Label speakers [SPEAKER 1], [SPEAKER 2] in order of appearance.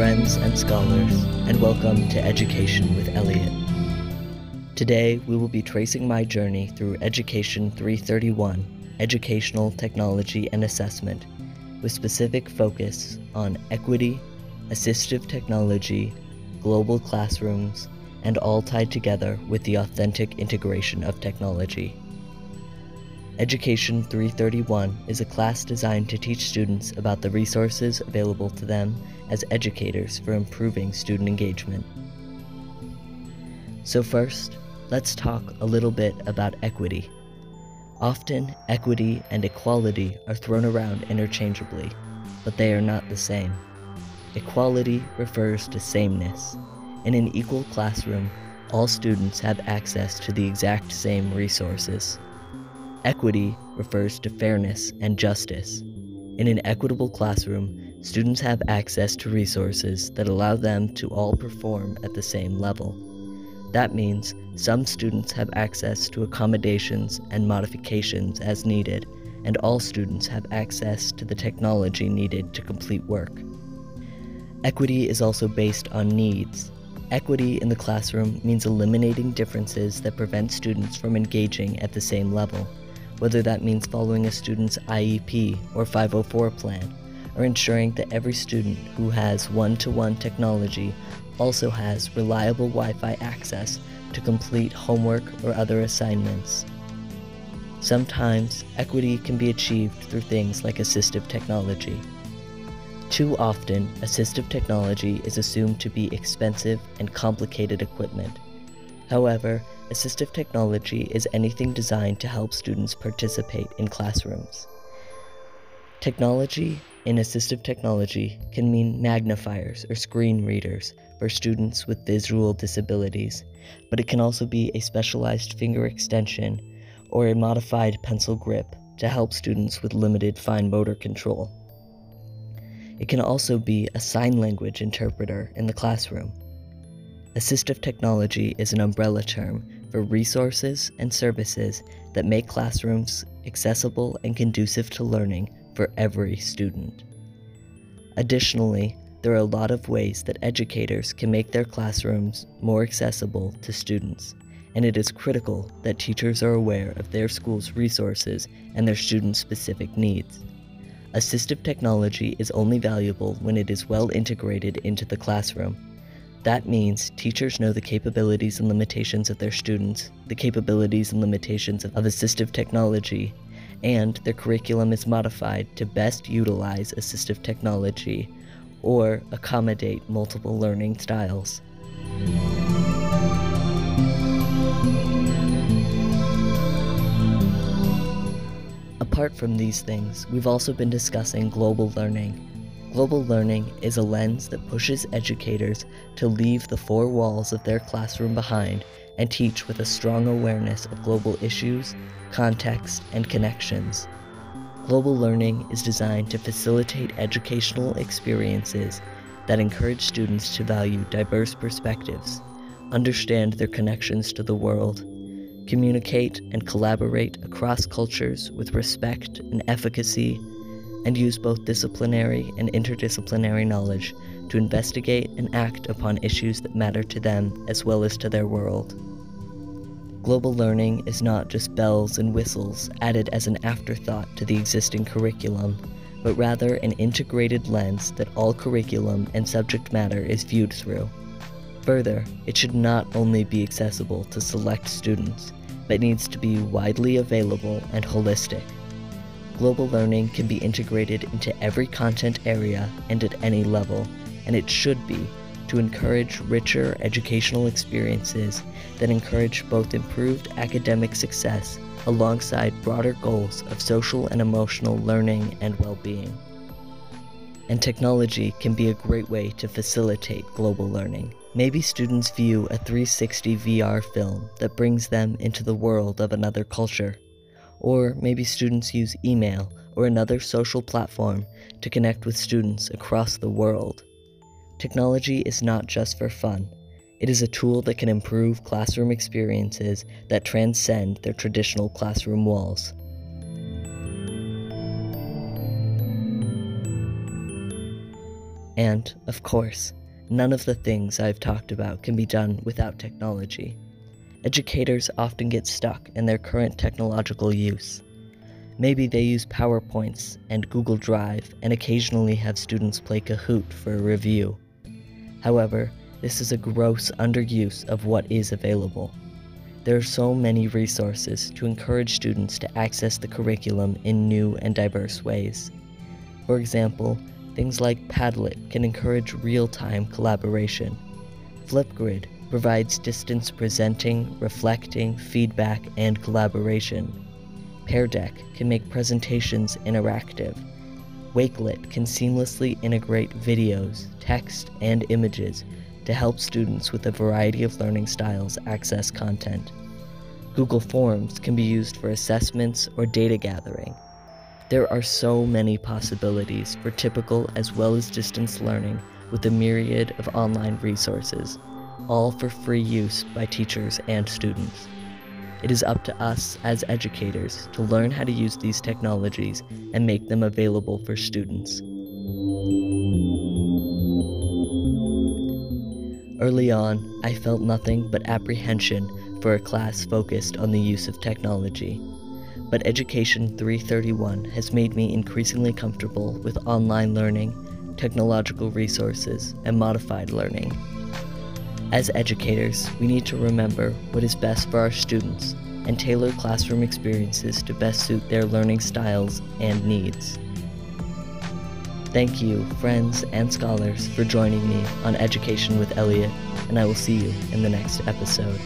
[SPEAKER 1] friends and scholars, and welcome to Education with Elliot. Today, we will be tracing my journey through Education 331, Educational Technology and Assessment, with specific focus on equity, assistive technology, global classrooms, and all tied together with the authentic integration of technology. Education 331 is a class designed to teach students about the resources available to them as educators for improving student engagement. So, first, let's talk a little bit about equity. Often, equity and equality are thrown around interchangeably, but they are not the same. Equality refers to sameness. In an equal classroom, all students have access to the exact same resources. Equity refers to fairness and justice. In an equitable classroom, students have access to resources that allow them to all perform at the same level. That means some students have access to accommodations and modifications as needed, and all students have access to the technology needed to complete work. Equity is also based on needs. Equity in the classroom means eliminating differences that prevent students from engaging at the same level whether that means following a student's IEP or 504 plan, or ensuring that every student who has one to one technology also has reliable Wi Fi access to complete homework or other assignments. Sometimes, equity can be achieved through things like assistive technology. Too often, assistive technology is assumed to be expensive and complicated equipment. However, assistive technology is anything designed to help students participate in classrooms. Technology in assistive technology can mean magnifiers or screen readers for students with visual disabilities, but it can also be a specialized finger extension or a modified pencil grip to help students with limited fine motor control. It can also be a sign language interpreter in the classroom. Assistive technology is an umbrella term for resources and services that make classrooms accessible and conducive to learning for every student. Additionally, there are a lot of ways that educators can make their classrooms more accessible to students, and it is critical that teachers are aware of their school's resources and their students' specific needs. Assistive technology is only valuable when it is well integrated into the classroom that means teachers know the capabilities and limitations of their students, the capabilities and limitations of assistive technology, and their curriculum is modified to best utilize assistive technology or accommodate multiple learning styles. Apart from these things, we've also been discussing global learning Global learning is a lens that pushes educators to leave the four walls of their classroom behind and teach with a strong awareness of global issues, context, and connections. Global learning is designed to facilitate educational experiences that encourage students to value diverse perspectives, understand their connections to the world, communicate and collaborate across cultures with respect and efficacy and use both disciplinary and interdisciplinary knowledge to investigate and act upon issues that matter to them as well as to their world. Global learning is not just bells and whistles added as an afterthought to the existing curriculum, but rather an integrated lens that all curriculum and subject matter is viewed through. Further, it should not only be accessible to select students, but needs to be widely available and holistic global learning can be integrated into every content area and at any level, and it should be to encourage richer educational experiences that encourage both improved academic success alongside broader goals of social and emotional learning and well being. And technology can be a great way to facilitate global learning. Maybe students view a 360 VR film that brings them into the world of another culture or maybe students use email or another social platform to connect with students across the world. Technology is not just for fun. It is a tool that can improve classroom experiences that transcend their traditional classroom walls. And, of course, none of the things I've talked about can be done without technology. Educators often get stuck in their current technological use. Maybe they use PowerPoints and Google Drive and occasionally have students play Kahoot for a review. However, this is a gross underuse of what is available. There are so many resources to encourage students to access the curriculum in new and diverse ways. For example, things like Padlet can encourage real-time collaboration. Flipgrid provides distance presenting, reflecting, feedback, and collaboration. Pear Deck can make presentations interactive. Wakelet can seamlessly integrate videos, text, and images to help students with a variety of learning styles access content. Google Forms can be used for assessments or data gathering. There are so many possibilities for typical as well as distance learning with a myriad of online resources, all for free use by teachers and students. It is up to us as educators to learn how to use these technologies and make them available for students. Early on, I felt nothing but apprehension for a class focused on the use of technology. But Education 331 has made me increasingly comfortable with online learning, technological resources, and modified learning. As educators, we need to remember what is best for our students and tailor classroom experiences to best suit their learning styles and needs. Thank you, friends and scholars, for joining me on Education with Elliot, and I will see you in the next episode.